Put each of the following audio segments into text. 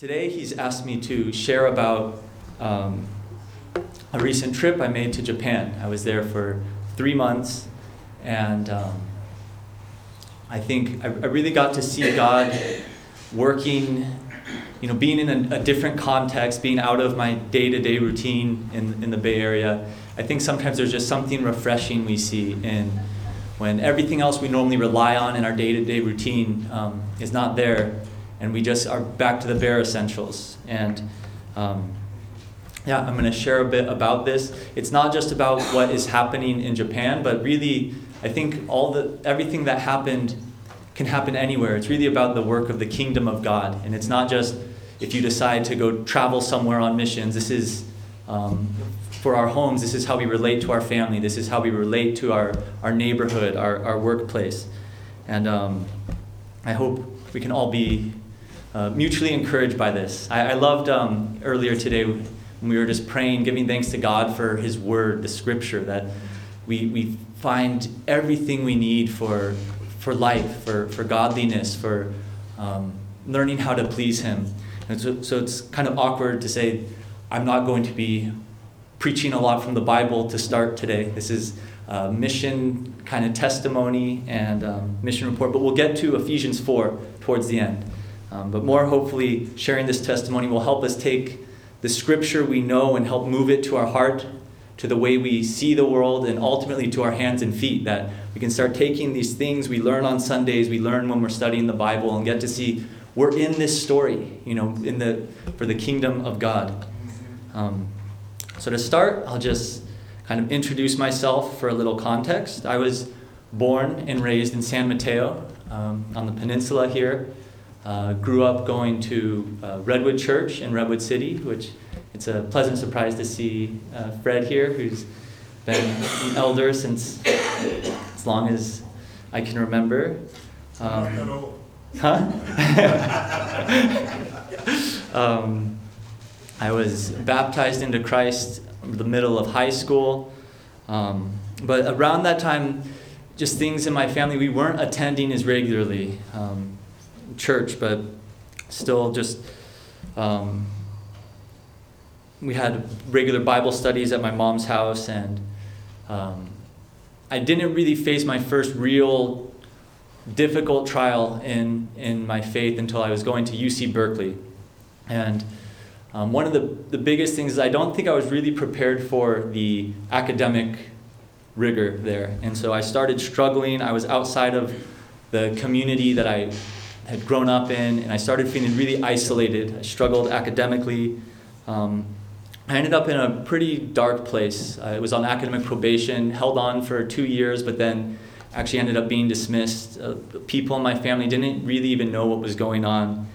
Today, he's asked me to share about um, a recent trip I made to Japan. I was there for three months, and um, I think I, I, really got to see God working, you know, being in a, a different context, being out of my day to day routine in, in the Bay Area. I think sometimes there's just something refreshing we see in when everything else we normally rely on in our day to day routine um, is not there and we just are back to the bare essentials. And um, yeah, I'm going to share a bit about this. It's not just about what is happening in Japan, but really, I think all the everything that happened can happen anywhere. It's really about the work of the kingdom of God, and it's not just if you decide to go travel somewhere on missions. This is um, for our homes. This is how we relate to our family. This is how we relate to our our neighborhood, our our workplace, and um, I hope we can all be uh, mutually encouraged by this. I, I loved um, earlier today when we were just praying, giving thanks to God for His Word, the Scripture, that we, we find everything we need for, for life, for, for godliness, for um, learning how to please Him. And so, so it's kind of awkward to say, I'm not going to be preaching a lot from the Bible to start today. This is a mission kind of testimony and um, mission report, but we'll get to Ephesians 4 towards the end. Um, but more hopefully, sharing this testimony will help us take the scripture we know and help move it to our heart, to the way we see the world, and ultimately to our hands and feet. That we can start taking these things we learn on Sundays, we learn when we're studying the Bible, and get to see we're in this story, you know, in the for the kingdom of God. Um, so to start, I'll just kind of introduce myself for a little context. I was born and raised in San Mateo um, on the peninsula here. Uh, grew up going to uh, Redwood Church in Redwood City, which it's a pleasant surprise to see uh, Fred here, who's been an elder since as long as I can remember. Um, huh? um, I was baptized into Christ in the middle of high school. Um, but around that time, just things in my family, we weren't attending as regularly. Um, church, but still just um, we had regular Bible studies at my mom's house, and um, I didn't really face my first real difficult trial in in my faith until I was going to UC Berkeley, and. Um, one of the, the biggest things is I don't think I was really prepared for the academic rigor there. And so I started struggling. I was outside of the community that I had grown up in, and I started feeling really isolated. I struggled academically. Um, I ended up in a pretty dark place. I was on academic probation, held on for two years, but then actually ended up being dismissed. Uh, people in my family didn't really even know what was going on,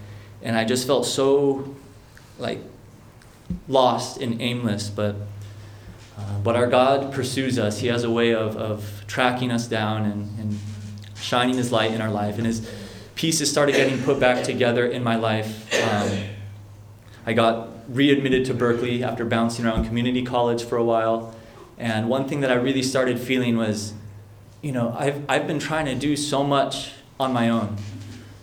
and I just felt so like lost and aimless. But uh, but our God pursues us. He has a way of, of tracking us down and, and shining His light in our life, and His pieces started getting put back together in my life. Um, I got readmitted to Berkeley after bouncing around community college for a while. And one thing that I really started feeling was, you know, I've, I've been trying to do so much on my own.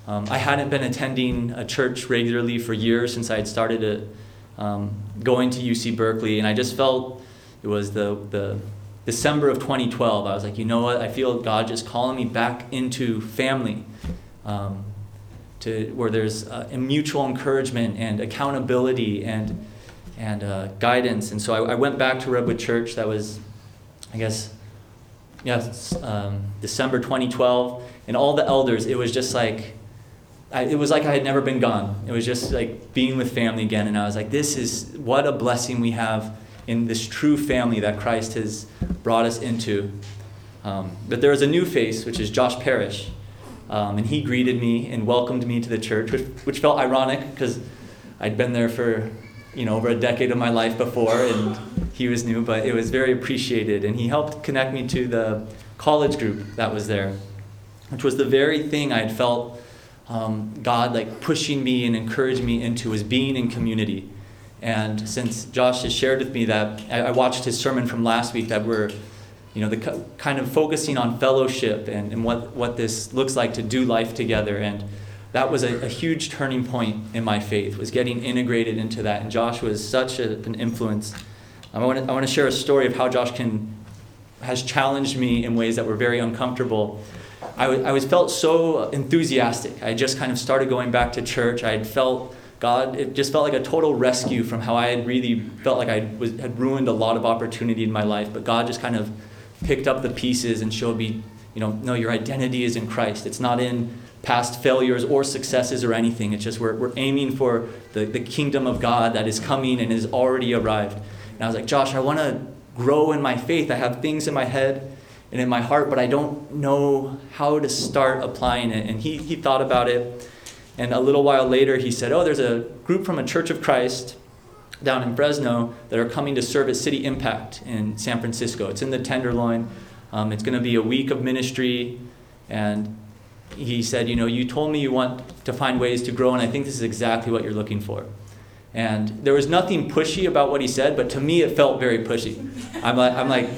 Um, I hadn't been attending a church regularly for years since I had started a, um, going to UC Berkeley, and I just felt it was the, the December of 2012. I was like, you know what? I feel God just calling me back into family um, to where there's uh, mutual encouragement and accountability and and uh, guidance. And so I, I, went back to Redwood Church. That was, I guess, yes, um, December 2012. And all the elders, it was just like, I, it was like I had never been gone. It was just like being with family again. And I was like, this is what a blessing we have in this true family that Christ has brought us into. Um, but there was a new face, which is Josh Parrish. Um, and he greeted me and welcomed me to the church, which, which felt ironic because I'd been there for you know over a decade of my life before, and he was new, but it was very appreciated. And he helped connect me to the college group that was there, which was the very thing I had felt um, God like pushing me and encouraging me into was being in community. And since Josh has shared with me that I, I watched his sermon from last week that we're you know, the kind of focusing on fellowship and, and what, what this looks like to do life together. And that was a, a, huge turning point in my faith, was getting integrated into that. And Josh was such a, an influence. Um, I want, to, I want to share a story of how Josh can, has challenged me in ways that were very uncomfortable. I, w- I was felt so enthusiastic. I just kind of started going back to church. I had felt God, it just felt like a total rescue from how I had really felt like I was, had ruined a lot of opportunity in my life. But God just kind of picked up the pieces and showed me, you know, no, your identity is in Christ. It's not in past failures or successes or anything. It's just we're, we're aiming for the, the kingdom of God that is coming and has already arrived. And I was like, Josh, I want to grow in my faith. I have things in my head and in my heart, but I don't know how to start applying it. And he, he thought about it. And a little while later, he said, Oh, there's a group from a Church of Christ down in Fresno that are coming to serve at City Impact in San Francisco. It's in the Tenderloin. Um, it's going to be a week of ministry. And he said, You know, you told me you want to find ways to grow, and I think this is exactly what you're looking for. And there was nothing pushy about what he said, but to me it felt very pushy. I'm like, I'm like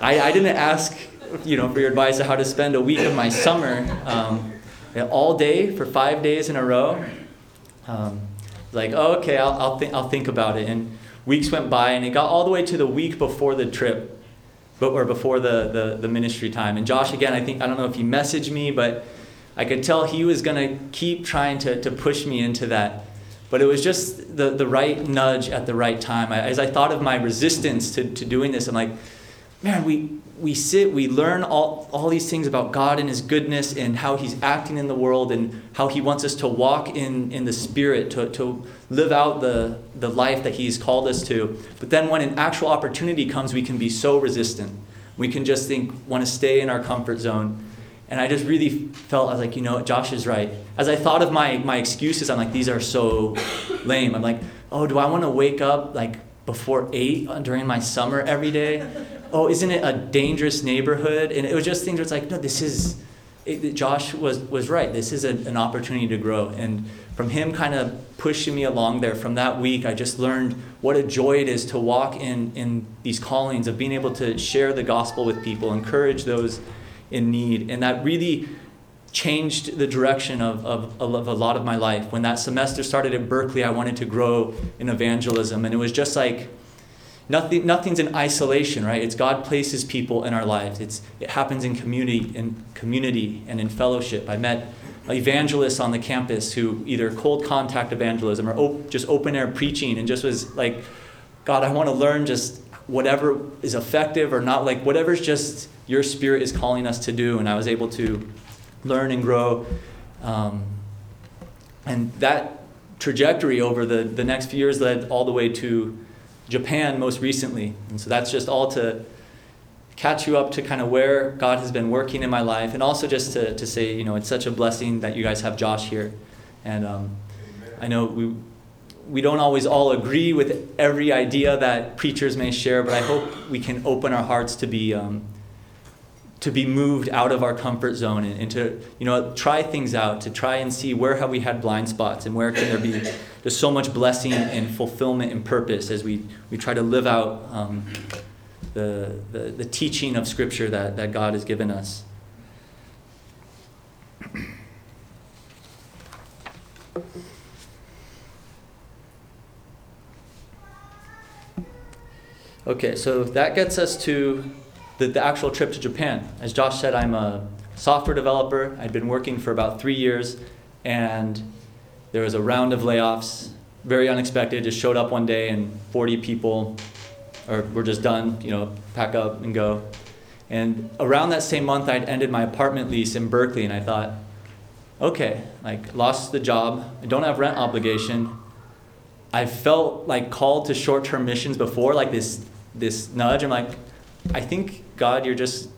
I, I didn't ask, you know, for your advice on how to spend a week of my summer um, all day for five days in a row. Um, like, oh, okay, I'll, I'll, think, I'll think about it. And weeks went by, and it got all the way to the week before the trip, but, or before the, the, the ministry time. And Josh, again, I think, I don't know if he messaged me, but I could tell he was going to keep trying to, to push me into that. But it was just the, the right nudge at the right time. I, as I thought of my resistance to, to doing this, I'm like, man, we, we sit, we learn all, all these things about God and His goodness and how He's acting in the world and how He wants us to walk in, in the Spirit, to, to live out the, the life that He's called us to. But then when an actual opportunity comes, we can be so resistant. We can just think, want to stay in our comfort zone. And I just really felt, I was like, you know, Josh is right. As I thought of my, my excuses, I'm like, these are so lame. I'm like, oh, do I want to wake up like before eight during my summer every day? Oh, isn't it a dangerous neighborhood? And it was just things where it's like, no, this is, it, Josh was, was right. This is a, an opportunity to grow. And from him kind of pushing me along there, from that week, I just learned what a joy it is to walk in, in these callings of being able to share the gospel with people, encourage those in need. And that really changed the direction of, of, of, a lot of my life. When that semester started at Berkeley, I wanted to grow in evangelism. And it was just like, nothing, nothing's in isolation, right? It's God places people in our lives. It's, it happens in community, in community and in fellowship. I met evangelists on the campus who either cold contact evangelism or op- just open air preaching and just was like, God, I want to learn just whatever is effective or not, like whatever's just your spirit is calling us to do. And I was able to learn and grow. Um, and that trajectory over the, the next few years led all the way to Japan most recently. And so that's just all to catch you up to kind of where God has been working in my life. And also just to, to say, you know, it's such a blessing that you guys have Josh here. And um, I know we, we don't always all agree with every idea that preachers may share, but I hope we can open our hearts to be um, to be moved out of our comfort zone and, and, to you know try things out to try and see where have we had blind spots and where can there be there's so much blessing and fulfillment and purpose as we we try to live out um, the, the the teaching of scripture that that god has given us. Okay so that gets us to the, the actual trip to Japan. As Josh said, I'm a software developer. I'd been working for about three years, and there was a round of layoffs, very unexpected. Just showed up one day, and 40 people, or we're just done. You know, pack up and go. And around that same month, I'd ended my apartment lease in Berkeley, and I thought, okay, like lost the job. I don't have rent obligation. I felt like called to short-term missions before, like this this nudge. I'm like, I think God, you're just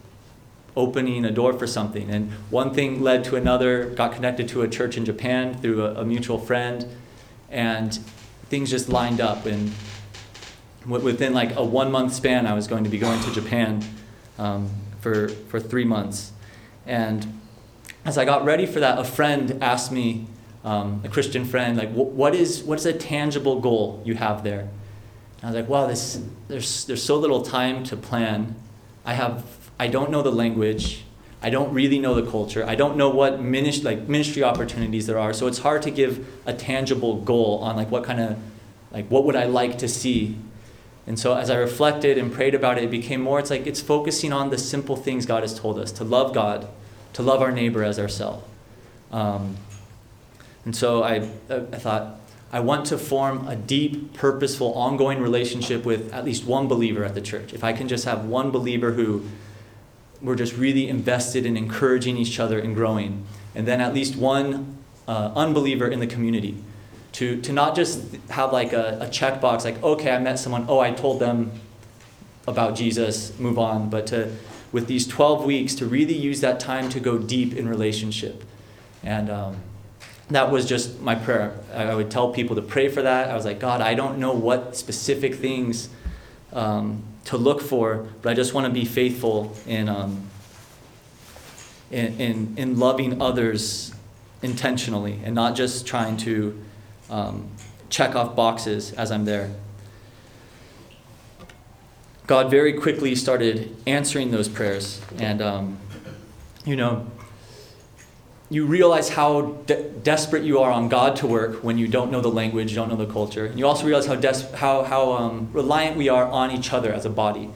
opening a door for something. And one thing led to another, got connected to a church in Japan through a, a mutual friend, and things just lined up. And within like a one month span, I was going to be going to Japan um, for, for three months. And as I got ready for that, a friend asked me, um, a Christian friend, like, what is, what is a tangible goal you have there? I was like, wow, this, there's, there's so little time to plan I have I don't know the language. I don't really know the culture. I don't know what ministry, like ministry opportunities there are. So it's hard to give a tangible goal on like what kind of, like what would I like to see. And so as I reflected and prayed about it, it became more. It's like it's focusing on the simple things God has told us to love God, to love our neighbor as ourselves. Um, and so I, I thought I want to form a deep, purposeful, ongoing relationship with at least one believer at the church. If I can just have one believer who we're just really invested in encouraging each other and growing, and then at least one uh, unbeliever in the community. To, to not just have like a, a checkbox, like, okay, I met someone, oh, I told them about Jesus, move on, but to, with these 12 weeks, to really use that time to go deep in relationship. And, um, that was just my prayer. I would tell people to pray for that. I was like, God, I don't know what specific things um, to look for, but I just want to be faithful in, um, in, in, in, loving others intentionally and not just trying to um, check off boxes as I'm there. God very quickly started answering those prayers. And, um, you know, you realize how de- desperate you are on God to work when you don't know the language, you don't know the culture. And you also realize how, des- how, how um, reliant we are on each other as a body.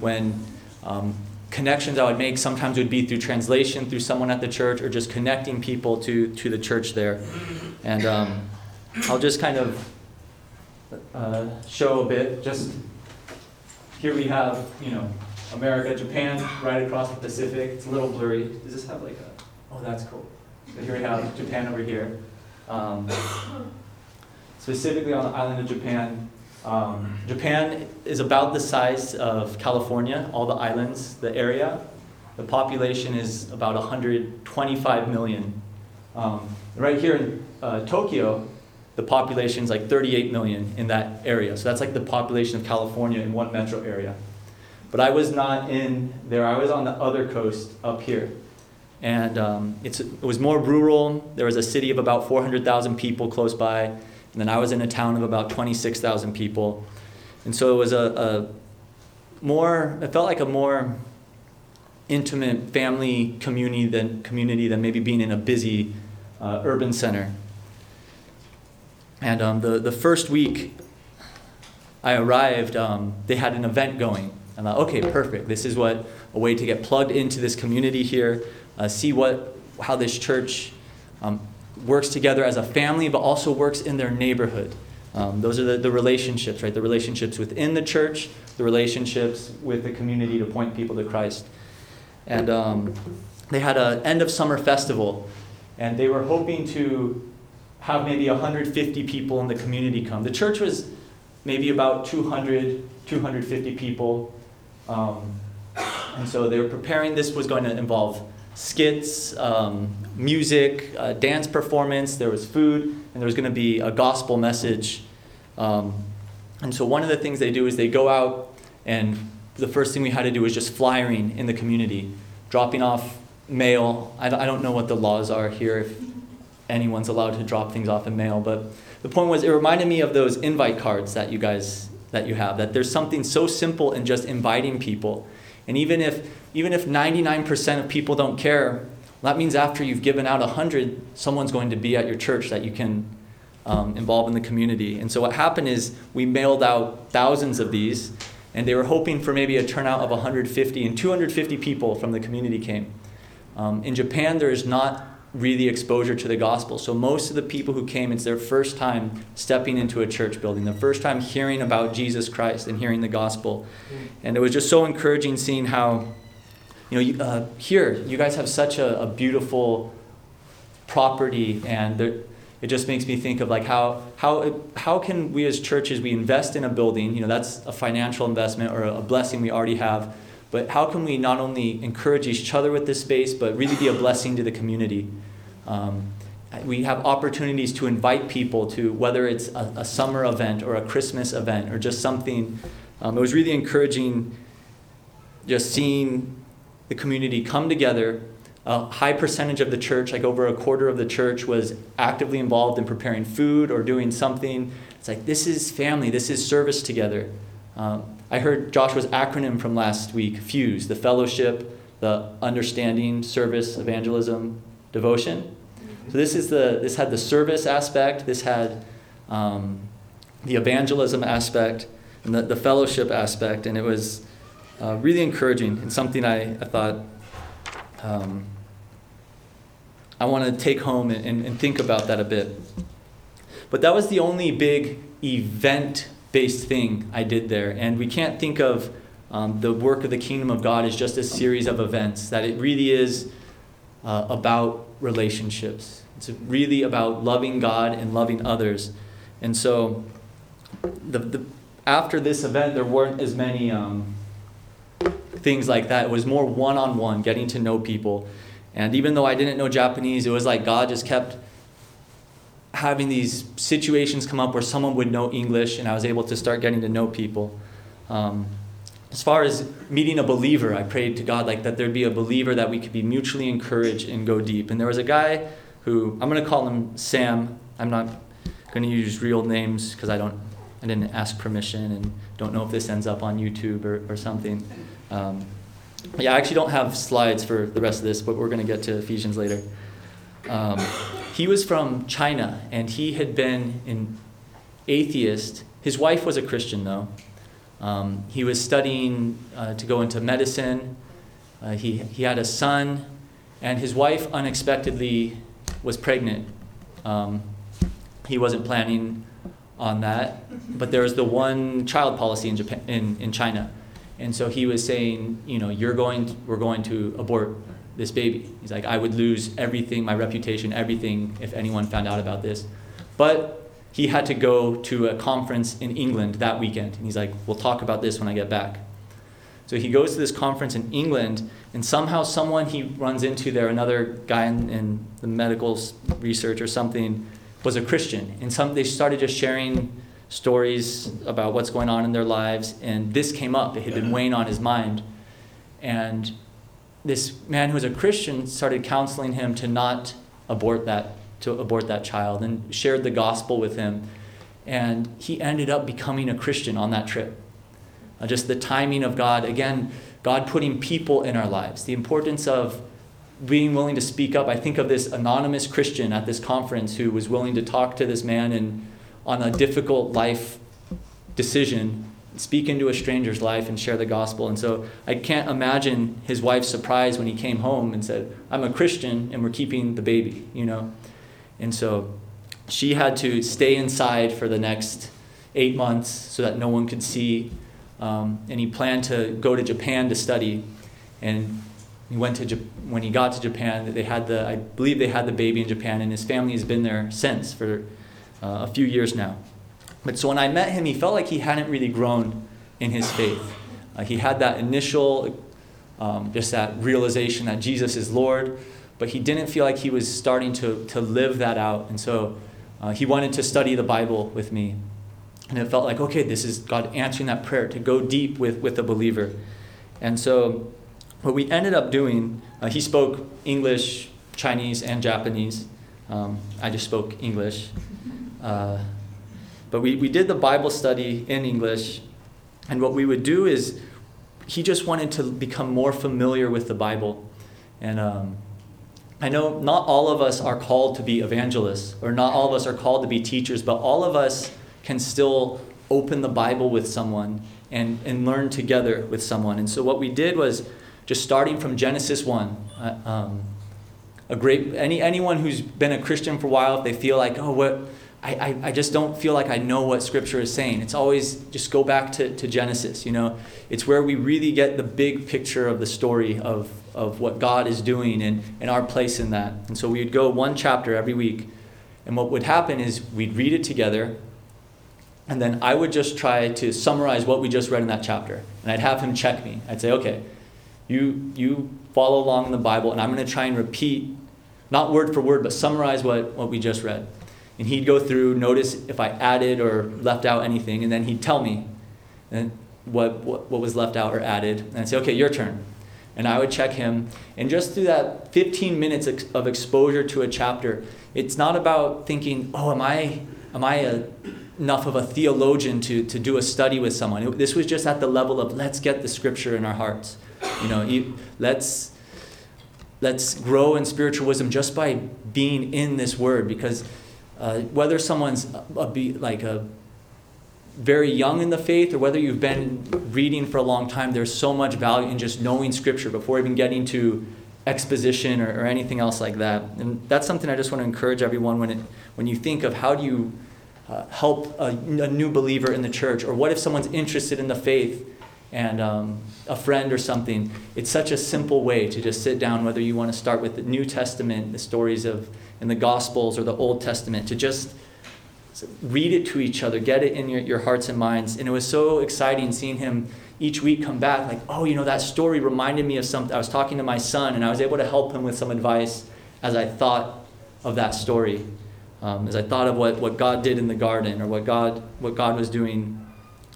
When um, connections I would make sometimes would be through translation, through someone at the church, or just connecting people to, to the church there. And um, I'll just kind of uh, show a bit. Just here we have, you know, America, Japan, right across the Pacific. It's a little blurry. Does this have like a, oh, that's cool. Here we have Japan over here. Um, specifically on the island of Japan. Um, Japan is about the size of California, all the islands, the area. The population is about 125 million. Um, right here in uh, Tokyo, the population is like 38 million in that area. So that's like the population of California in one metro area. But I was not in there, I was on the other coast up here. And um, it was more rural. There was a city of about 400,000 people close by. And then I was in a town of about 26,000 people. And so it was a, a more, it felt like a more intimate family community than, community than maybe being in a busy uh, urban center. And um, the, the first week I arrived, um, they had an event going. I thought, okay, perfect. This is what a way to get plugged into this community here uh, see what, how this church um, works together as a family, but also works in their neighborhood. Um, those are the, the relationships, right? The relationships within the church, the relationships with the community to point people to Christ. And um, they had an end of summer festival, and they were hoping to have maybe 150 people in the community come. The church was maybe about 200, 250 people. Um, and so they were preparing, this was going to involve skits, um, music, uh, dance performance, there was food, and there was going to be a gospel message. Um, and so one of the things they do is they go out, and the first thing we had to do was just flyering in the community, dropping off mail. I don't know what the laws are here, if anyone's allowed to drop things off in mail, but the point was it reminded me of those invite cards that you guys that you have that there's something so simple in just inviting people and even if even if 99% of people don't care, that means after you've given out 100, someone's going to be at your church that you can um, involve in the community. And so what happened is we mailed out thousands of these, and they were hoping for maybe a turnout of 150, and 250 people from the community came. Um, in Japan, there is not really exposure to the gospel. So most of the people who came, it's their first time stepping into a church building, the first time hearing about Jesus Christ and hearing the gospel. And it was just so encouraging seeing how, you know, uh, here, you guys have such a, a beautiful property and there, it just makes me think of like how, how, how can we as churches, we invest in a building, you know, that's a financial investment or a blessing we already have but how can we not only encourage each other with this space, but really be a blessing to the community? Um, we have opportunities to invite people to whether it's a, a, summer event or a Christmas event or just something. Um, it was really encouraging just seeing the community come together. A high percentage of the church, like over a quarter of the church, was actively involved in preparing food or doing something. It's like, this is family, this is service together. Um, I heard Joshua's acronym from last week, FUSE, the fellowship, the understanding, service, evangelism, devotion. So this is the this had the service aspect. This had um, the evangelism aspect and the, the fellowship aspect, and it was uh, really encouraging and something I, I thought um, I want to take home and, and, think about that a bit. But that was the only big event based thing I did there. And we can't think of um, the work of the kingdom of God as just a series of events, that it really is uh, about relationships. It's really about loving God and loving others. And so, the, the, after this event, there weren't as many um, things like that. It was more one on one, getting to know people. And even though I didn't know Japanese, it was like God just kept having these situations come up where someone would know English, and I was able to start getting to know people. Um, as far as meeting a believer, I prayed to God like that there'd be a believer that we could be mutually encouraged and go deep. And there was a guy who I'm going to call him Sam. I'm not going to use real names because I don't, I didn't ask permission and don't know if this ends up on YouTube or, or something. Um, yeah, I actually don't have slides for the rest of this, but we're going to get to Ephesians later. Um, he was from China, and he had been an atheist. His wife was a Christian, though. Um, he was studying uh, to go into medicine. Uh, he, he had a son, and his wife unexpectedly was pregnant. Um, he wasn't planning on that, but there was the one child policy in Japan, in, in China, and so he was saying, you know, you're going, to, we're going to abort this baby. He's like, I would lose everything, my reputation, everything, if anyone found out about this. But he had to go to a conference in England that weekend. And he's like, we'll talk about this when I get back. So he goes to this conference in England, and somehow someone he runs into there, another guy in, in the medical research or something, was a Christian. And some, they started just sharing stories about what's going on in their lives, and this came up. It had been weighing on his mind. And this man who was a Christian started counseling him to not abort that to abort that child and shared the gospel with him. And he ended up becoming a Christian on that trip. Uh, just the timing of God, again, God putting people in our lives, the importance of being willing to speak up. I think of this anonymous Christian at this conference who was willing to talk to this man and on a difficult life decision speak into a stranger's life and share the gospel. And so I can't imagine his wife's surprise when he came home and said, I'm a Christian and we're keeping the baby, you know? And so she had to stay inside for the next eight months so that no one could see. Um, and he planned to go to Japan to study. And he went to when he got to Japan. They had the I believe they had the baby in Japan, and his family has been there since for uh, a few years now. But so when I met him, he felt like he hadn't really grown in his faith. Uh, he had that initial, um, just that realization that Jesus is Lord, but he didn't feel like he was starting to, to live that out. And so uh, he wanted to study the Bible with me. And it felt like, okay, this is God answering that prayer to go deep with, with the believer. And so what we ended up doing, uh, he spoke English, Chinese, and Japanese. Um, I just spoke English. Uh, but we, we did the Bible study in English, and what we would do is he just wanted to become more familiar with the Bible. And um, I know not all of us are called to be evangelists, or not all of us are called to be teachers, but all of us can still open the Bible with someone and, and learn together with someone. And so what we did was just starting from Genesis 1. Uh, um, a great any anyone who's been a Christian for a while, if they feel like, oh, what I, I, I just don't feel like I know what Scripture is saying. It's always just go back to, to Genesis, you know. It's where we really get the big picture of the story of, of what God is doing and, and our place in that. And so we would go one chapter every week. And what would happen is we'd read it together, and then I would just try to summarize what we just read in that chapter. And I'd have him check me. I'd say, okay, you, you follow along in the Bible, and I'm going to try and repeat, not word for word, but summarize what, what we just read. And he'd go through, notice if I added or left out anything, and then he'd tell me uh, what, what, what was left out or added. And I'd say, okay, your turn. And I would check him. And just through that 15 minutes of exposure to a chapter, it's not about thinking, oh, am I, am I a, enough of a theologian to, to do a study with someone? This was just at the level of let's get the scripture in our hearts. You know, let's let's grow in spiritual wisdom just by being in this word because uh, whether someone's a, a be, like a very young in the faith or whether you've been reading for a long time there's so much value in just knowing scripture before even getting to exposition or, or anything else like that. And that's something i just want to encourage everyone when it when you think of how do you uh, help a, a, new believer in the church or what if someone's interested in the faith and um, a friend or something it's such a simple way to just sit down whether you want to start with the new testament the stories of in the gospels or the old testament to just read it to each other, get it in your, your hearts and minds. And it was so exciting seeing him each week come back, like, oh, you know, that story reminded me of something. I was talking to my son, and I was able to help him with some advice as I thought of that story, um, as I thought of what, what God did in the garden or what God, what God was doing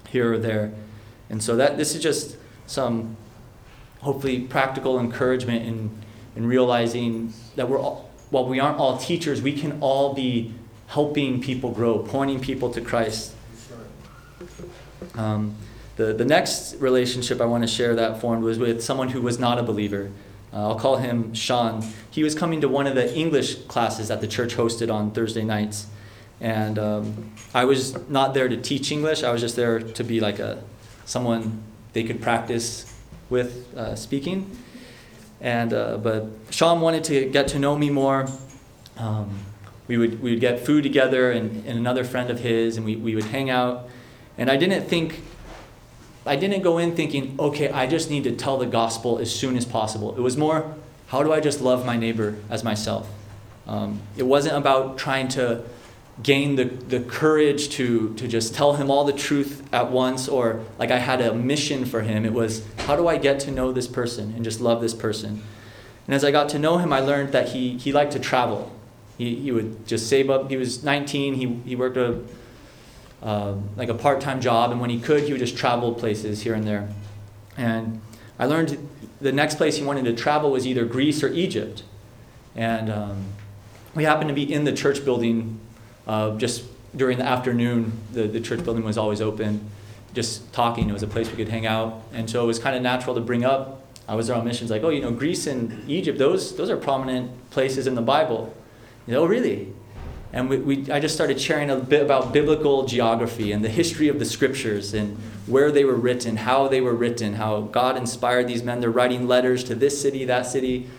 here or there. And so that this is just some hopefully practical encouragement in, in realizing that we're all, while we aren't all teachers, we can all be helping people grow, pointing people to Christ. Um, the, the next relationship I want to share that formed was with someone who was not a believer. Uh, I'll call him Sean. He was coming to one of the English classes that the church hosted on Thursday nights. And um, I was not there to teach English, I was just there to be like a someone they could practice with uh, speaking. And, uh, but Sean wanted to get to know me more. Um, we would, we would get food together and, and another friend of his, and we, we would hang out. And I didn't think, I didn't go in thinking, okay, I just need to tell the gospel as soon as possible. It was more, how do I just love my neighbor as myself? Um, it wasn't about trying to gain the, the courage to, to just tell him all the truth at once or like I had a mission for him. It was, how do I get to know this person and just love this person? And as I got to know him, I learned that he, he liked to travel. He, he would just save up. He was 19. He, he worked a uh, like a part-time job, and when he could, he would just travel places here and there. And I learned the next place he wanted to travel was either Greece or Egypt. And um, we happened to be in the church building uh, just during the afternoon. The, the church building was always open, just talking. It was a place we could hang out. And so it was kind of natural to bring up. I was there on missions like, oh, you know, Greece and Egypt, those, those are prominent places in the Bible. You know, oh, really? And we, we, I just started sharing a bit about biblical geography and the history of the scriptures and where they were written, how they were written, how God inspired these men. They're writing letters to this city, that city.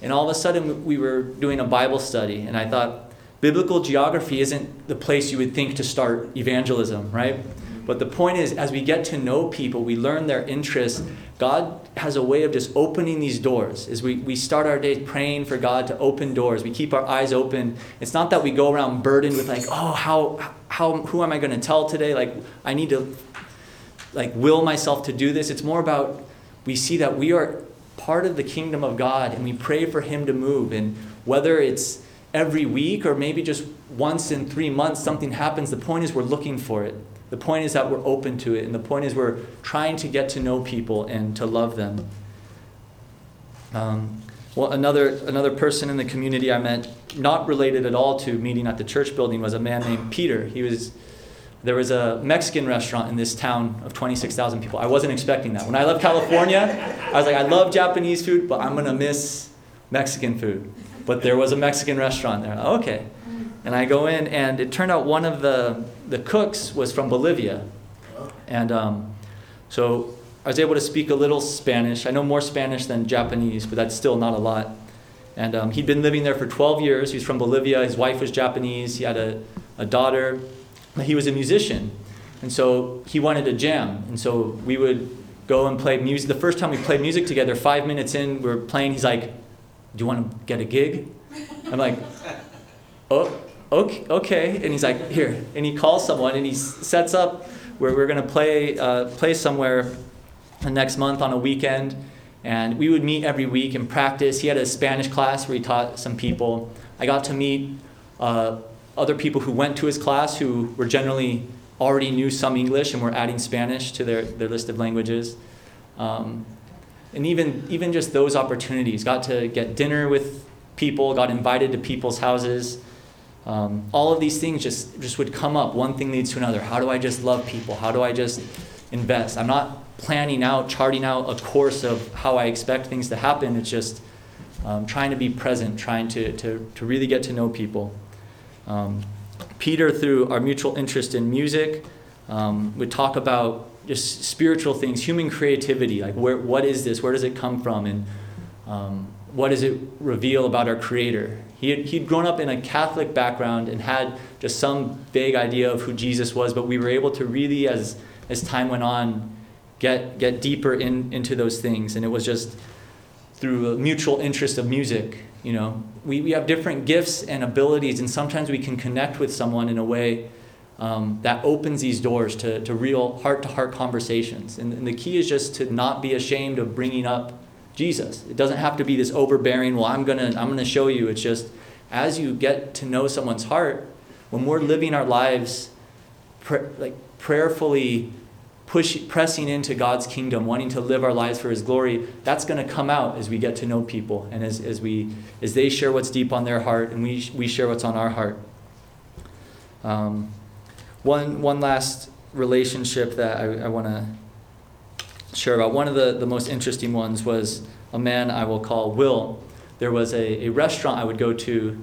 And all of a sudden, we were doing a Bible study, and I thought, biblical geography isn't the place you would think to start evangelism, right? But the point is, as we get to know people, we learn their interests. God has a way of just opening these doors. As we, we start our day praying for God to open doors, we keep our eyes open. It's not that we go around burdened with like, oh, how, how, who am I going to tell today? Like, I need to, like, will myself to do this. It's more about we see that we are part of the kingdom of God, and we pray for Him to move. And whether it's every week or maybe just once in three months, something happens. The point is we're looking for it. The point is that we're open to it, and the point is we're trying to get to know people and to love them. Um, well, another, another person in the community I met, not related at all to meeting at the church building, was a man named Peter. He was, there was a Mexican restaurant in this town of 26,000 people. I wasn't expecting that. When I left California, I was like, I love Japanese food, but I'm going to miss Mexican food. But there was a Mexican restaurant there. Okay. And I go in, and it turned out one of the, the cooks was from Bolivia. And um, so I was able to speak a little Spanish. I know more Spanish than Japanese, but that's still not a lot. And um, he'd been living there for 12 years. He was from Bolivia. His wife was Japanese. He had a, a daughter. He was a musician. And so he wanted to jam. And so we would go and play music. The first time we played music together, five minutes in, we were playing. He's like, Do you want to get a gig? I'm like, Oh, okay, okay. And he's like, here. And he calls someone and he sets up where we're going to play, uh, play somewhere the next month on a weekend. And we would meet every week and practice. He had a Spanish class where he taught some people. I got to meet uh, other people who went to his class who were generally already knew some English and were adding Spanish to their, their list of languages. Um, and even, even just those opportunities, got to get dinner with people, got invited to people's houses. Um, all of these things just, just would come up. One thing leads to another. How do I just love people? How do I just invest. I'm not planning out, charting out a course of how I expect things to happen. It's just um, trying to be present, trying to, to, to really get to know people. Um, Peter, through our mutual interest in music, um, would talk about just spiritual things, human creativity, like where, what is this? Where does it come from? And um, what does it reveal about our Creator? He had, he'd grown up in a Catholic background and had just some vague idea of who Jesus was, but we were able to really, as, as time went on, get, get deeper in, into those things. And it was just through a mutual interest of music. You know, we, we have different gifts and abilities, and sometimes we can connect with someone in a way um, that opens these doors to, to real heart to heart conversations. And, and the key is just to not be ashamed of bringing up Jesus. It doesn't have to be this overbearing, well, I'm going to I'm going to show you. It's just as you get to know someone's heart, when we're living our lives pr- like prayerfully push, pressing into God's kingdom, wanting to live our lives for His glory, that's going to come out as we get to know people and as, as, we, as they share what's deep on their heart and we, we share what's on our heart. Um, one, one last relationship that I, I want to share about. One of the, the most interesting ones was a man I will call Will. There was a, a restaurant I would go to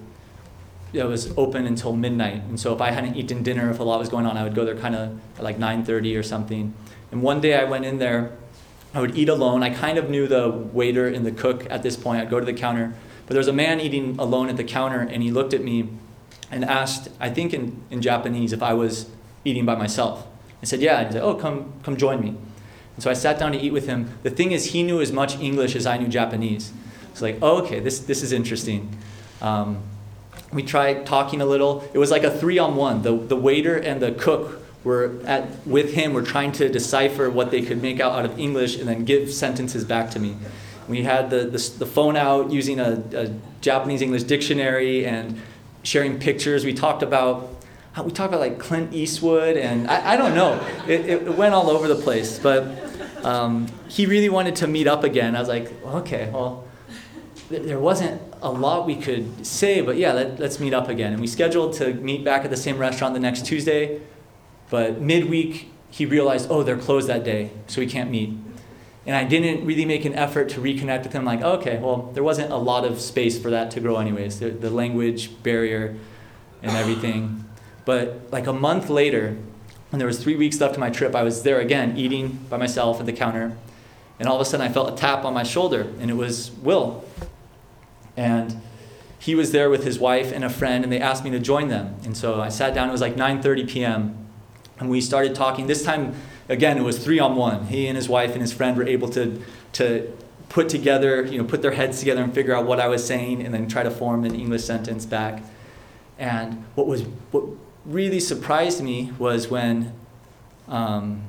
that was open until midnight. And so if I hadn't eaten dinner, if a lot was going on, I would go there kind of like 9.30 or something. And one day I went in there, I would eat alone. I kind of knew the waiter and the cook at this point. I'd go to the counter. But there was a man eating alone at the counter, and he looked at me and asked, I think in, in Japanese, if I was eating by myself. I said, yeah. And he said, oh, come, come join me. And so I sat down to eat with him. The thing is, he knew as much English as I knew Japanese. It's like, oh, okay, this, this is interesting. Um, we tried talking a little. It was like a three on one. The, the waiter and the cook were at, with him, were trying to decipher what they could make out, out of English and then give sentences back to me. We had the, the, the phone out using a, a Japanese English dictionary and sharing pictures. We talked about we talked about like Clint Eastwood and I, I don't know. It, it went all over the place, but um, he really wanted to meet up again. I was like, okay, well, there wasn't a lot we could say, but yeah, let, us meet up again. And we scheduled to meet back at the same restaurant the next Tuesday, but midweek he realized, oh, they're closed that day, so we can't meet. And I didn't really make an effort to reconnect with him, like, oh, okay, well, there wasn't a lot of space for that to grow, anyways, the, the language barrier and everything. But like a month later, when there was three weeks left of my trip, I was there again, eating by myself at the counter. And all of a sudden, I felt a tap on my shoulder, and it was Will. And he was there with his wife and a friend, and they asked me to join them. And so I sat down. It was like 9:30 p.m. And we started talking. This time, again, it was three on one. He and his wife and his friend were able to to put together, you know, put their heads together and figure out what I was saying, and then try to form an English sentence back. And what was what really surprised me was when um,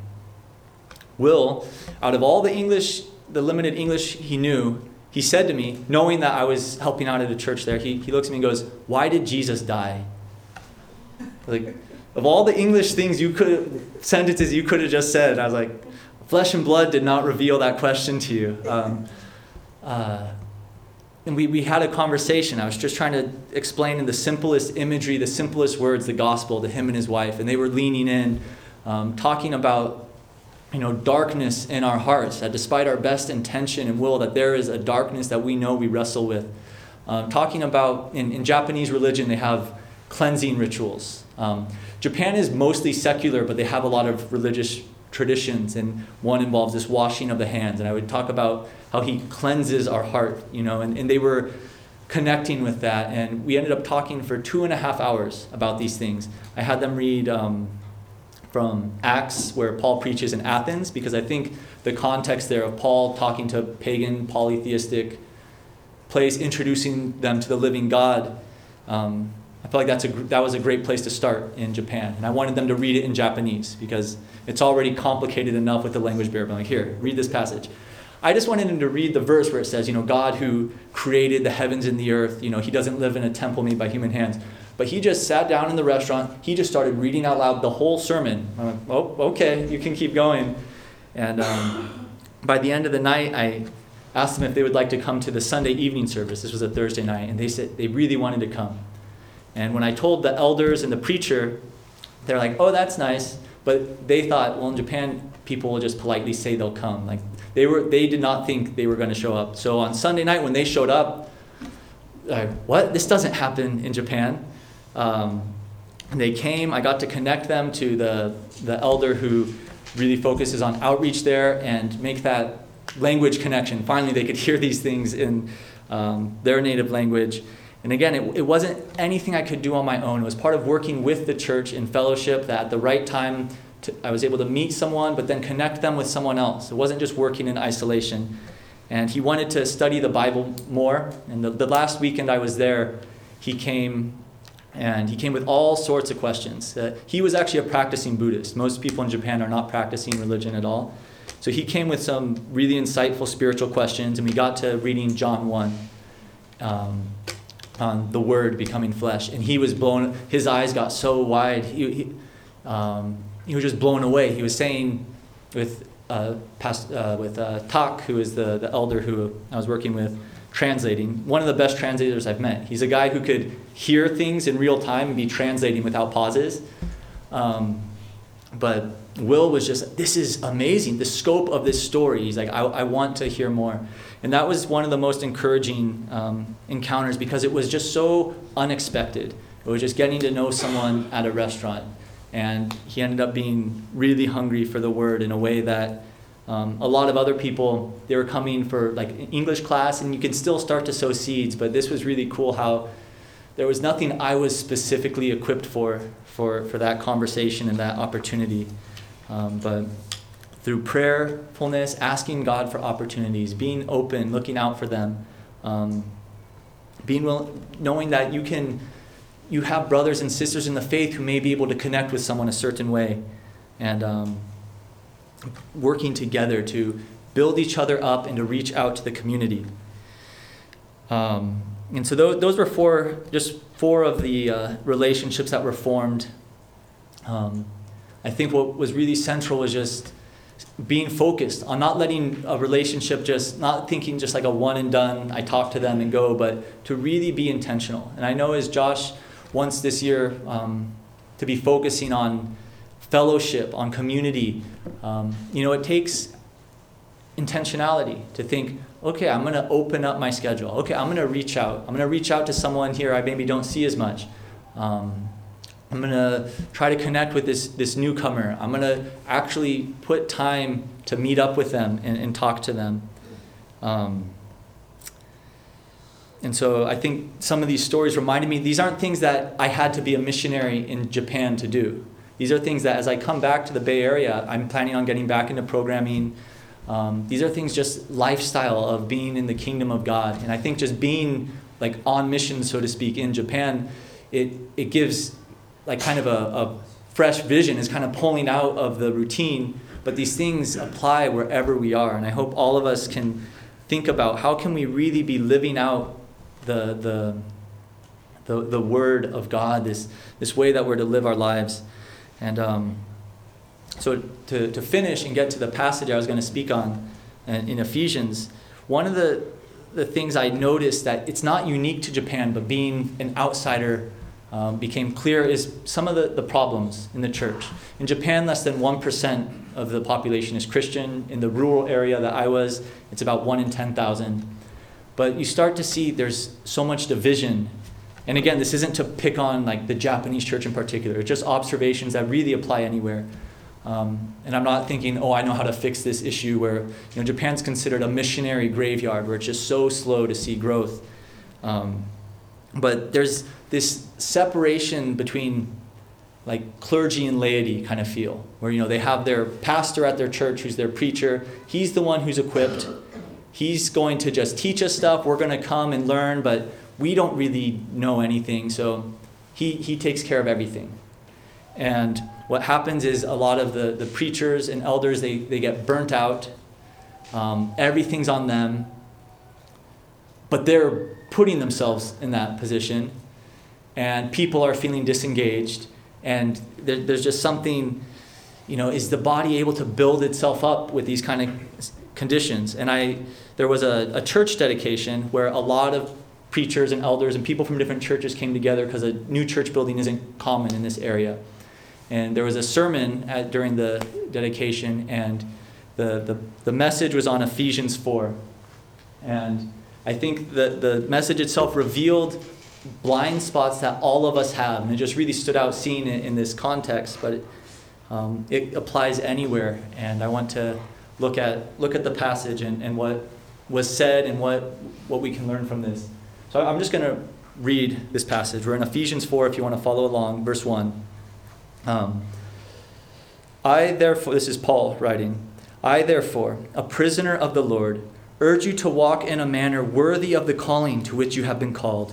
Will, out of all the English, the limited English he knew, he said to me, knowing that I was helping out at a church there, he, he looks at me and goes, Why did Jesus die? Like, of all the English things you could, sentences you could have just said, I was like, flesh and blood did not reveal that question to you. Um, uh, and we, we had a conversation. I was just trying to explain in the simplest imagery, the simplest words, the gospel to him and his wife. And they were leaning in, um, talking about you know, darkness in our hearts, that despite our best intention and will, that there is a darkness that we know we wrestle with. Um, talking about, in, in Japanese religion, they have cleansing rituals. Um, Japan is mostly secular, but they have a lot of religious traditions, and one involves this washing of the hands. And I would talk about how he cleanses our heart, you know, and, and they were connecting with that. And we ended up talking for two and a half hours about these things. I had them read. Um, from Acts, where Paul preaches in Athens, because I think the context there of Paul talking to a pagan, polytheistic place, introducing them to the living God, um, I feel like that's a, that was a great place to start in Japan. And I wanted them to read it in Japanese because it's already complicated enough with the language barrier. I'm like, here, read this passage. I just wanted them to read the verse where it says, you know, God who created the heavens and the earth, you know, he doesn't live in a temple made by human hands. But he just sat down in the restaurant. He just started reading out loud the whole sermon. I'm like, oh, okay, you can keep going. And um, by the end of the night, I asked them if they would like to come to the Sunday evening service. This was a Thursday night, and they said they really wanted to come. And when I told the elders and the preacher, they're like, oh, that's nice. But they thought, well, in Japan, people will just politely say they'll come. Like they were, they did not think they were going to show up. So on Sunday night when they showed up, like, what? This doesn't happen in Japan. Um, and they came. I got to connect them to the the elder who really focuses on outreach there and make that language connection. Finally, they could hear these things in um, their native language. And again, it, it wasn't anything I could do on my own. It was part of working with the church in fellowship that at the right time to, I was able to meet someone, but then connect them with someone else. It wasn't just working in isolation. And he wanted to study the Bible more. And the, the last weekend I was there, he came and he came with all sorts of questions. Uh, he was actually a practicing Buddhist. Most people in Japan are not practicing religion at all. So he came with some really insightful spiritual questions, and we got to reading John 1 um, on the Word becoming flesh. And he was blown, his eyes got so wide, he, he, um, he was just blown away. He was saying with, uh, past, uh, with uh, Tak, who is the, the elder who I was working with, translating, one of the best translators I've met. He's a guy who could hear things in real time and be translating without pauses. Um, but Will was just, this is amazing. The scope of this story. He's like, I, I want to hear more. And that was one of the most encouraging um, encounters because it was just so unexpected. It was just getting to know someone at a restaurant. And he ended up being really hungry for the word in a way that um, a lot of other people, they were coming for like English class, and you can still start to sow seeds, but this was really cool how there was nothing I was specifically equipped for, for, for that conversation and that opportunity. Um, but through prayerfulness, asking God for opportunities, being open, looking out for them, um, being willing, knowing that you can, you have brothers and sisters in the faith who may be able to connect with someone a certain way, and um, working together to build each other up and to reach out to the community. Um, and so those, those were four, just four of the uh, relationships that were formed. Um, I think what was really central was just being focused on not letting a relationship just, not thinking just like a one and done, I talk to them and go, but to really be intentional. And I know as Josh wants this year um, to be focusing on fellowship, on community. Um, you know, it takes intentionality to think, okay, I'm going to open up my schedule. Okay, I'm going to reach out. I'm going to reach out to someone here I maybe don't see as much. Um, I'm to try to connect with this, this newcomer. I'm to actually put time to meet up with them and, and talk to them. Um, and so I think some of these stories reminded me these aren't things that I had to be a missionary in Japan to do. These are things that as I come back to the Bay Area, I'm planning on getting back into programming. Um, these are things just lifestyle of being in the kingdom of God. And I think just being like on mission, so to speak, in Japan, it, it gives like kind of a, a fresh vision, is kind of pulling out of the routine. But these things apply wherever we are. And I hope all of us can think about how can we really be living out the, the, the, the word of God, this, this way that we're to live our lives. And um, so to, to finish and get to the passage I was going to speak on uh, in Ephesians, one of the, the things I noticed that it's not unique to Japan, but being an outsider um, became clear is some of the, the problems in the church. In Japan, less than 1% of the population is Christian. In the rural area that I was, it's about 1 in 10,000. But you start to see there's so much division and again, this isn't to pick on like the Japanese church in particular. It's just observations that really apply anywhere. Um, and I'm not thinking, oh, I know how to fix this issue where you know Japan's considered a missionary graveyard where it's just so slow to see growth. Um, but there's this separation between like clergy and laity kind of feel where you know they have their pastor at their church who's their preacher he's the one who's equipped he's going to just teach us stuff we're going to come and learn but we don't really know anything, so he, he takes care of everything. And what happens is a lot of the, the preachers and elders, they, they get burnt out. Um, everything's on them. But they're putting themselves in that position. And people are feeling disengaged. And there, there's just something, you know, is the body able to build itself up with these kind of conditions? And I, there was a, a church dedication where a lot of preachers and elders and people from different churches came together because a new church building isn't common in this area. And there was a sermon at, during the dedication, and the, the, the message was on Ephesians 4. And I think the, the message itself revealed blind spots that all of us have. And it just really stood out seeing it in this context, but it, um, it applies anywhere. And I want to look at, look at the passage and, and what was said and what, what we can learn from this. So I'm just going to read this passage. We're in Ephesians 4 if you want to follow along, verse 1. Um, I, therefore, this is Paul writing, I, therefore, a prisoner of the Lord, urge you to walk in a manner worthy of the calling to which you have been called,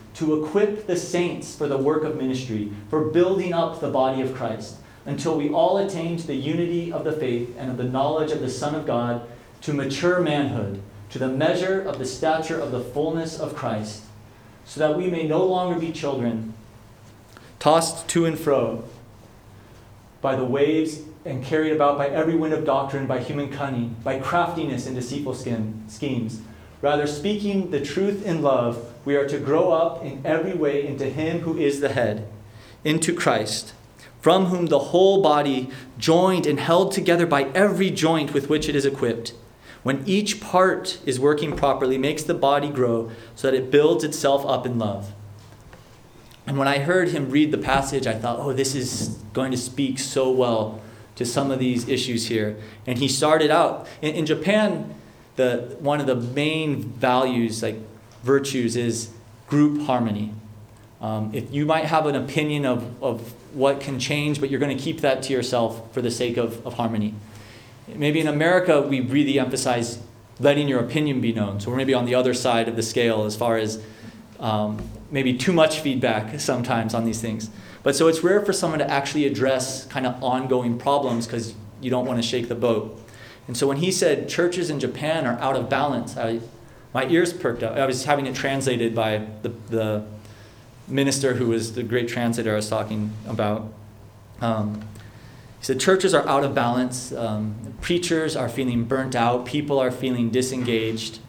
to equip the saints for the work of ministry, for building up the body of Christ, until we all attain to the unity of the faith and of the knowledge of the Son of God, to mature manhood to the measure of the stature of the fullness of Christ, so that we may no longer be children, tossed to and fro by the waves and carried about by every wind of doctrine, by human cunning, by craftiness and deceitful schemes. Rather, speaking the truth in love, we are to grow up in every way into Him who is the head, into Christ, from whom the whole body, joined and held together by every joint with which it is equipped, when each part is working properly, makes the body grow so that it builds itself up in love. And when I heard him read the passage, I thought, oh, this is going to speak so well to some of these issues here. And he started out in, in Japan, the one of the main values, like virtues, is group harmony. Um, if you might have an opinion of, of what can change, but you're going to keep that to yourself for the sake of, of harmony. Maybe in America, we really emphasize letting your opinion be known. So we're maybe on the other side of the scale as far as um, maybe too much feedback sometimes on these things. But so it's rare for someone to actually address kind of ongoing problems because you don't want to shake the boat. And so when he said churches in Japan are out of balance, I, my ears perked up. I was having it translated by the, the minister who was the great translator I was talking about. Um, he said churches are out of balance, um, preachers are feeling burnt out, people are feeling disengaged.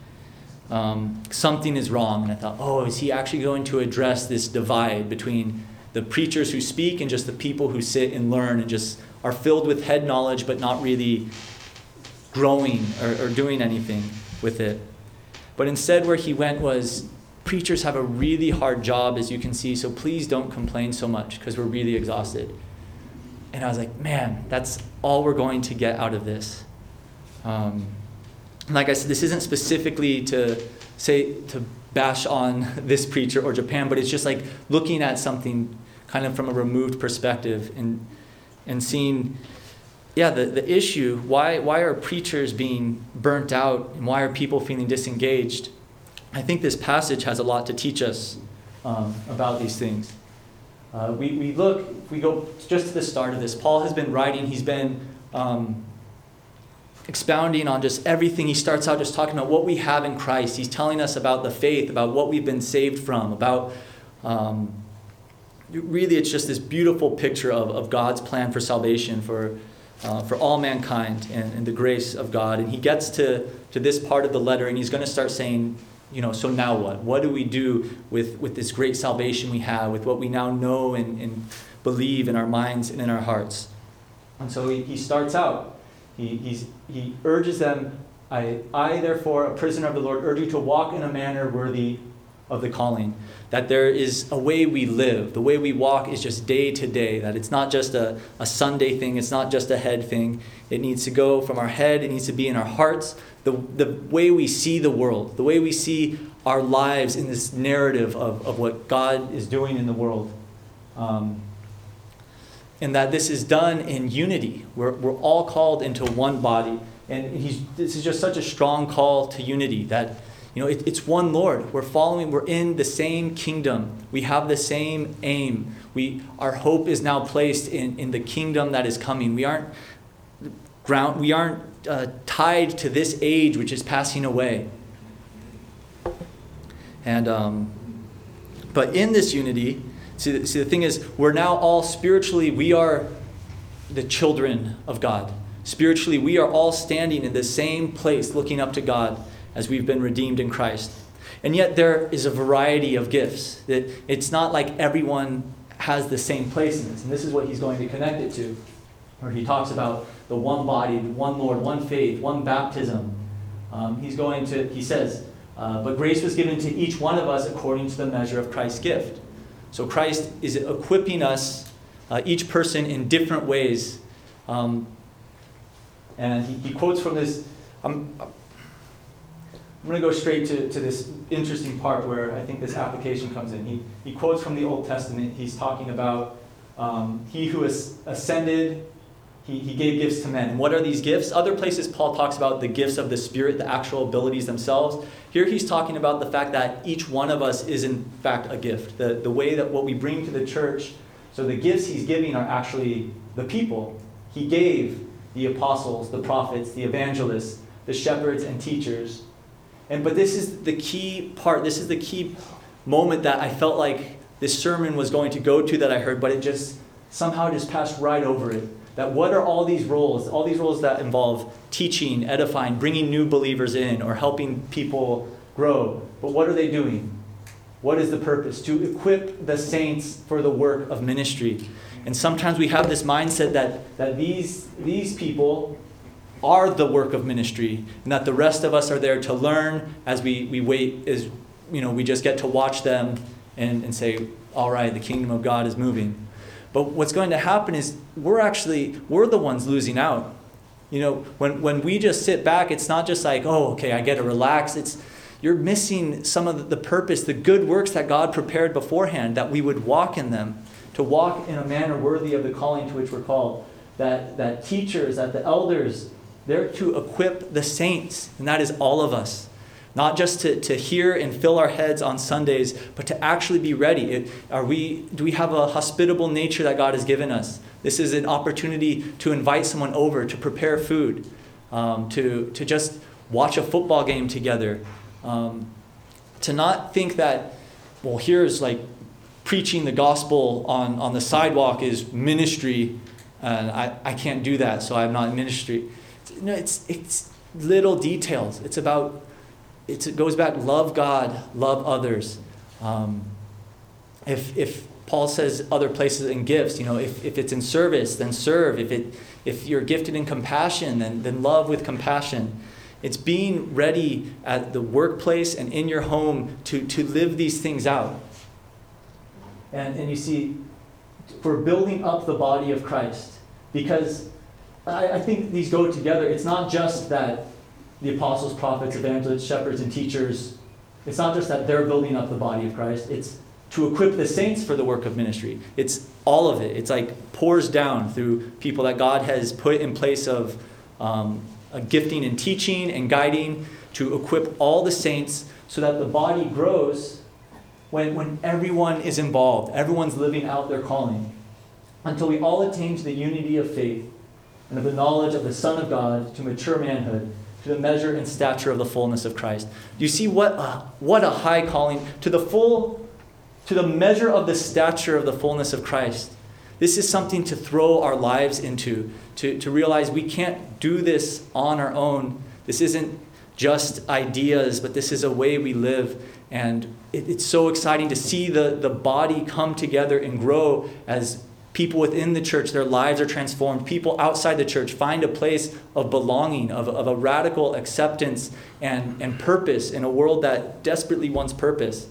Um, something is wrong. And I thought, oh, is he actually going to address this divide between the preachers who speak and just the people who sit and learn and just are filled with head knowledge but not really growing or, or doing anything with it? But instead, where he went was preachers have a really hard job, as you can see, so please don't complain so much because we're really exhausted. And I was like, man, that's all we're going to get out of this. Um, like I said, this isn't specifically to say, to bash on this preacher or Japan, but it's just like looking at something kind of from a removed perspective and, and seeing, yeah, the, the issue why, why are preachers being burnt out and why are people feeling disengaged? I think this passage has a lot to teach us um, about these things. Uh, we, we look, we go just to the start of this. Paul has been writing, he's been um, expounding on just everything. He starts out just talking about what we have in Christ. He's telling us about the faith, about what we've been saved from, about um, really, it's just this beautiful picture of, of God's plan for salvation for, uh, for all mankind and, and the grace of God. And he gets to, to this part of the letter and he's going to start saying, you know, so now what? What do we do with, with this great salvation we have, with what we now know and, and believe in our minds and in our hearts? And so he, he starts out. He, he urges them, I, I, therefore, a prisoner of the Lord, urge you to walk in a manner worthy of the calling. That there is a way we live. The way we walk is just day to day. That it's not just a, a Sunday thing, it's not just a head thing. It needs to go from our head, it needs to be in our hearts. The, the way we see the world, the way we see our lives in this narrative of, of what God is doing in the world. Um, and that this is done in unity. We're, we're all called into one body. And he's, this is just such a strong call to unity that, you know, it, it's one Lord. We're following, we're in the same kingdom. We have the same aim. We, our hope is now placed in, in the kingdom that is coming. We aren't, ground, we aren't uh, tied to this age which is passing away. And, um, but in this unity, see, see, the thing is, we're now all spiritually, we are the children of God. Spiritually, we are all standing in the same place, looking up to God as we've been redeemed in Christ. And yet, there is a variety of gifts. That it's not like everyone has the same place in this. And this is what he's going to connect it to, where he talks about the one body, the one Lord, one faith, one baptism. Um, he's going to, he says, uh, but grace was given to each one of us according to the measure of Christ's gift. So Christ is equipping us, uh, each person in different ways. Um, and he, he, quotes from this. I'm, I'm going to go straight to, to this interesting part where I think this application comes in. He, he quotes from the Old Testament. He's talking about um, he who has ascended he, he gave gifts to men. What are these gifts? Other places, Paul talks about the gifts of the Spirit, the actual abilities themselves. Here he's talking about the fact that each one of us is, in fact, a gift. The, the way that what we bring to the church, so the gifts he's giving are actually the people. He gave the apostles, the prophets, the evangelists, the shepherds, and teachers. And but this is the key part, this is the key moment that I felt like this sermon was going to go to that I heard, but it just somehow just passed right over it that what are all these roles? All these roles that involve teaching, edifying, bringing new believers in, or helping people grow. But what are they doing? What is the purpose? To equip the saints for the work of ministry. And sometimes we have this mindset that, that these, these people are the work of ministry, and that the rest of us are there to learn as we, we wait, as you know, we just get to watch them and, and say, all right, the kingdom of God is moving. But what's going to happen is we're actually we're the ones losing out. You know, when when we just sit back, it's not just like, oh, okay, I get to relax. It's you're missing some of the purpose, the good works that God prepared beforehand, that we would walk in them, to walk in a manner worthy of the calling to which we're called. That that teachers, that the elders, they're to equip the saints, and that is all of us. Not just to, to hear and fill our heads on Sundays, but to actually be ready. It, are we, do we have a hospitable nature that God has given us? This is an opportunity to invite someone over, to prepare food, um, to, to just watch a football game together. Um, to not think that, well, here's like preaching the gospel on, on the sidewalk is ministry, and I, I can't do that, so I'm not in ministry. No, it's, it's little details. It's about it goes back love God, love others. Um, if, if Paul says other places and gifts, you know, if, if it's in service, then serve. If, it, if you're gifted in compassion, then, then love with compassion. It's being ready at the workplace and in your home to, to live these things out. And, and you see, for building up the body of Christ, because I, I think these go together. It's not just that the apostles, prophets, evangelists, shepherds, and teachers, it's not just that they're building up the body of Christ, it's to equip the saints for the work of ministry. It's all of it. It's like pours down through people that God has put in place of um, a gifting and teaching and guiding to equip all the saints so that the body grows when, when everyone is involved, everyone's living out their calling, until we all attain to the unity of faith and of the knowledge of the Son of God to mature manhood to the measure and stature of the fullness of Christ. Do you see what a, what a high calling to the full to the measure of the stature of the fullness of Christ. This is something to throw our lives into, to, to realize we can't do this on our own. This isn't just ideas, but this is a way we live. And it, it's so exciting to see the, the body come together and grow as People within the church, their lives are transformed. People outside the church find a place of belonging, of, of a radical acceptance and, and purpose in a world that desperately wants purpose.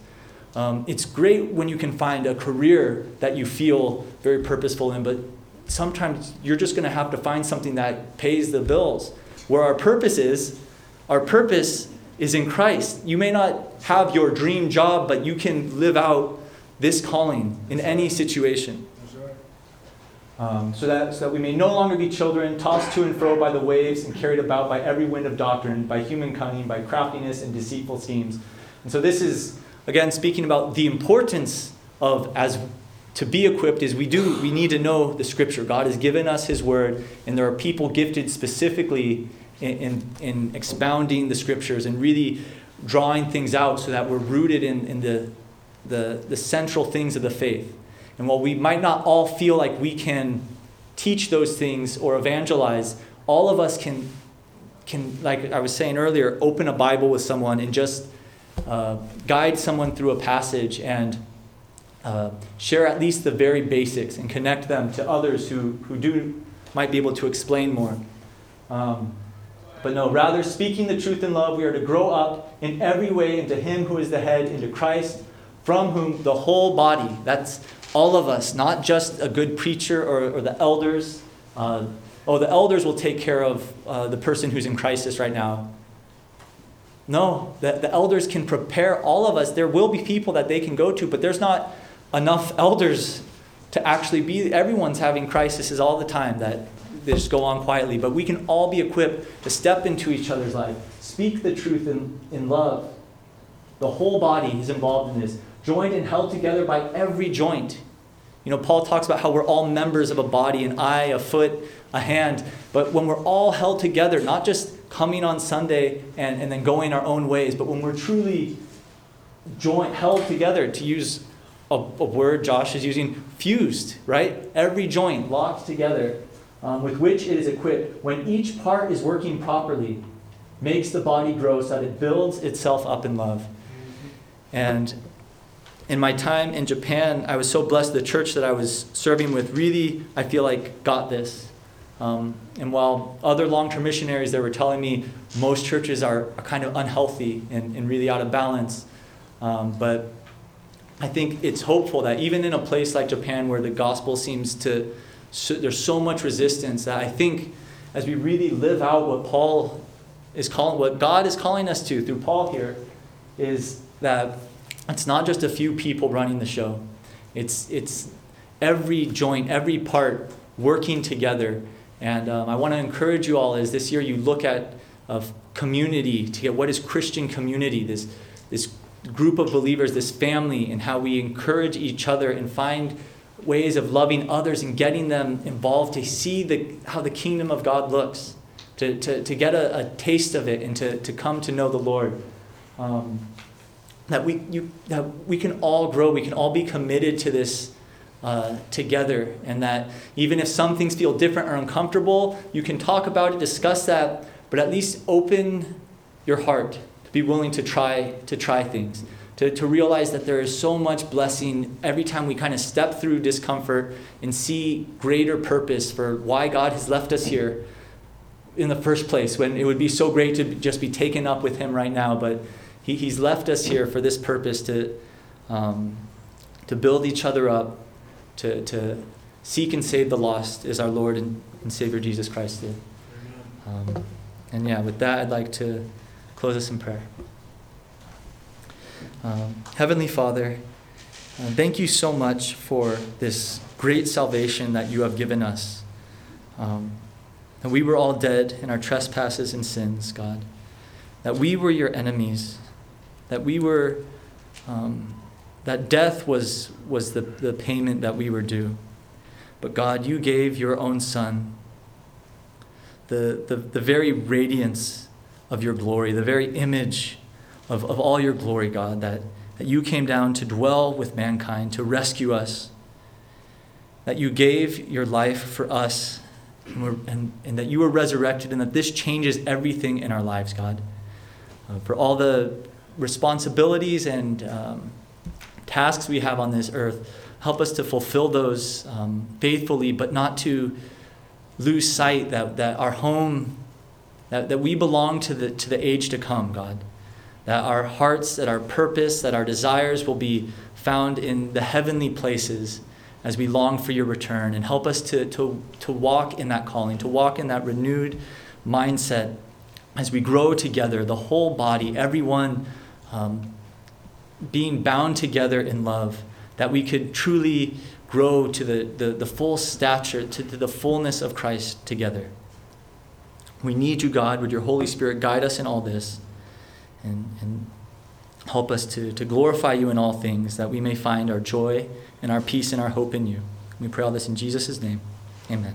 Um, it's great when you can find a career that you feel very purposeful in, but sometimes you're just going to have to find something that pays the bills. Where our purpose is, our purpose is in Christ. You may not have your dream job, but you can live out this calling in any situation. Um, so, that, so that we may no longer be children, tossed to and fro by the waves and carried about by every wind of doctrine, by human cunning, by craftiness and deceitful schemes. And so, this is, again, speaking about the importance of, as to be equipped, is we do, we need to know the scripture. God has given us His word, and there are people gifted specifically in, in, in expounding the scriptures and really drawing things out so that we're rooted in, in the, the, the central things of the faith. And while we might not all feel like we can teach those things or evangelize, all of us can, can like I was saying earlier, open a Bible with someone and just uh, guide someone through a passage and uh, share at least the very basics and connect them to others who, who do might be able to explain more. Um, but no, rather speaking the truth in love, we are to grow up in every way into Him who is the head, into Christ, from whom the whole body, that's all of us, not just a good preacher or, or the elders. Uh, oh, the elders will take care of uh, the person who's in crisis right now. No, the, the elders can prepare all of us. There will be people that they can go to, but there's not enough elders to actually be. Everyone's having crises all the time that they just go on quietly. But we can all be equipped to step into each other's life, speak the truth in, in love. The whole body is involved in this joined and held together by every joint. You know, Paul talks about how we're all members of a body an eye, a foot, a hand. But when we're all held together, not just coming on Sunday and, and then going our own ways, but when we're truly joint, held together, to use a, a word Josh is using, fused, right? Every joint locked together um, with which it is equipped, when each part is working properly, makes the body grow so that it builds itself up in love. And in my time in Japan, I was so blessed. The church that I was serving with really, I feel like, got this. Um, and while other long term missionaries, they were telling me most churches are, are kind of unhealthy and, and really out of balance. Um, but I think it's hopeful that even in a place like Japan where the gospel seems to, so, there's so much resistance that I think as we really live out what Paul is calling, what God is calling us to through Paul here, is that it's not just a few people running the show. It's, it's every joint, every part working together. And um, I want to encourage you all as this year you look at of community to get what is Christian community, this, this group of believers, this family, and how we encourage each other and find ways of loving others and getting them involved to see the, how the kingdom of God looks, to, to, to get a, a taste of it and to, to come to know the Lord. Um, that we, you, that we can all grow, we can all be committed to this uh, together, and that even if some things feel different or uncomfortable, you can talk about it, discuss that, but at least open your heart to be willing to try to try things. To, to realize that there is so much blessing every time we kind of step through discomfort and see greater purpose for why God has left us here in the first place, when it would be so great to just be taken up with Him right now. But he, he's left us here for this purpose to, um, to build each other up, to, to seek and save the lost, as our Lord and, and Savior Jesus Christ did. Um, and yeah, with that, I'd like to close us in prayer. Um, Heavenly Father, uh, thank you so much for this great salvation that you have given us. Um, that we were all dead in our trespasses and sins, God. That we were your enemies that we were, um, that death was, was the, the payment that we were due. But God, you gave your own Son, the, the, the very radiance of your glory, the very image of, of all your glory, God, that, that you came down to dwell with mankind, to rescue us, that you gave your life for us, and, and, and that you were resurrected, and that this changes everything in our lives, God. Uh, for all the responsibilities and um, tasks we have on this earth, help us to fulfill those um, faithfully, but not to lose sight that, that our home, that, that we belong to the, to the age to come, God. that our hearts, that our purpose, that our desires will be found in the heavenly places as we long for your return. And help us to, to, to walk in that calling, to walk in that renewed mindset as we grow together, the whole body, everyone um, being bound together in love, that we could truly grow to the, the, the full stature, to, to the fullness of Christ together. We need you, God. Would your Holy Spirit guide us in all this and, and help us to, to glorify you in all things, that we may find our joy and our peace and our hope in you. We pray all this in Jesus' name. Amen.